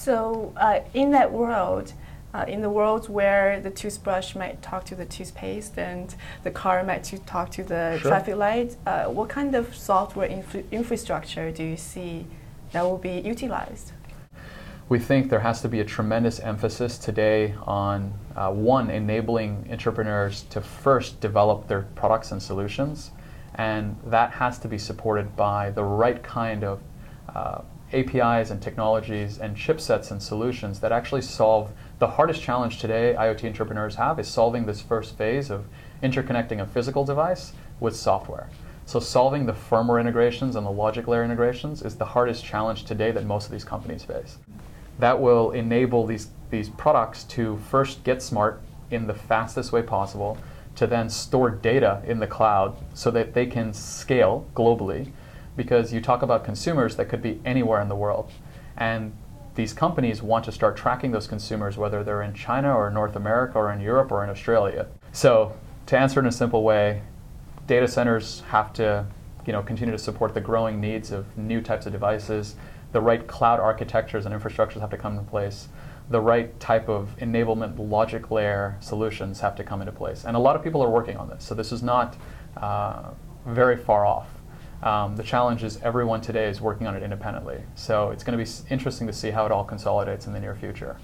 So uh, in that world, uh, in the world where the toothbrush might talk to the toothpaste and the car might to talk to the Sure. traffic light, uh, what kind of software infra- infrastructure do you see that will be utilized? We think there has to be a tremendous emphasis today on uh, one, enabling entrepreneurs to first develop their products and solutions, and that has to be supported by the right kind of uh, APIs and technologies and chipsets and solutions that actually solve the hardest challenge today IoT entrepreneurs have is solving this first phase of interconnecting a physical device with software. So solving the firmware integrations and the logic layer integrations is the hardest challenge today that most of these companies face. That will enable these, these products to first get smart in the fastest way possible, to then store data in the cloud so that they can scale globally. Because you talk about consumers that could be anywhere in the world. And these companies want to start tracking those consumers, whether they're in China or North America or in Europe or in Australia. So, to answer in a simple way, data centers have to you know, continue to support the growing needs of new types of devices. The right cloud architectures and infrastructures have to come into place. The right type of enablement logic layer solutions have to come into place. And a lot of people are working on this. So this is not uh, very far off. Um, the challenge is everyone today is working on it independently. So it's going to be interesting to see how it all consolidates in the near future.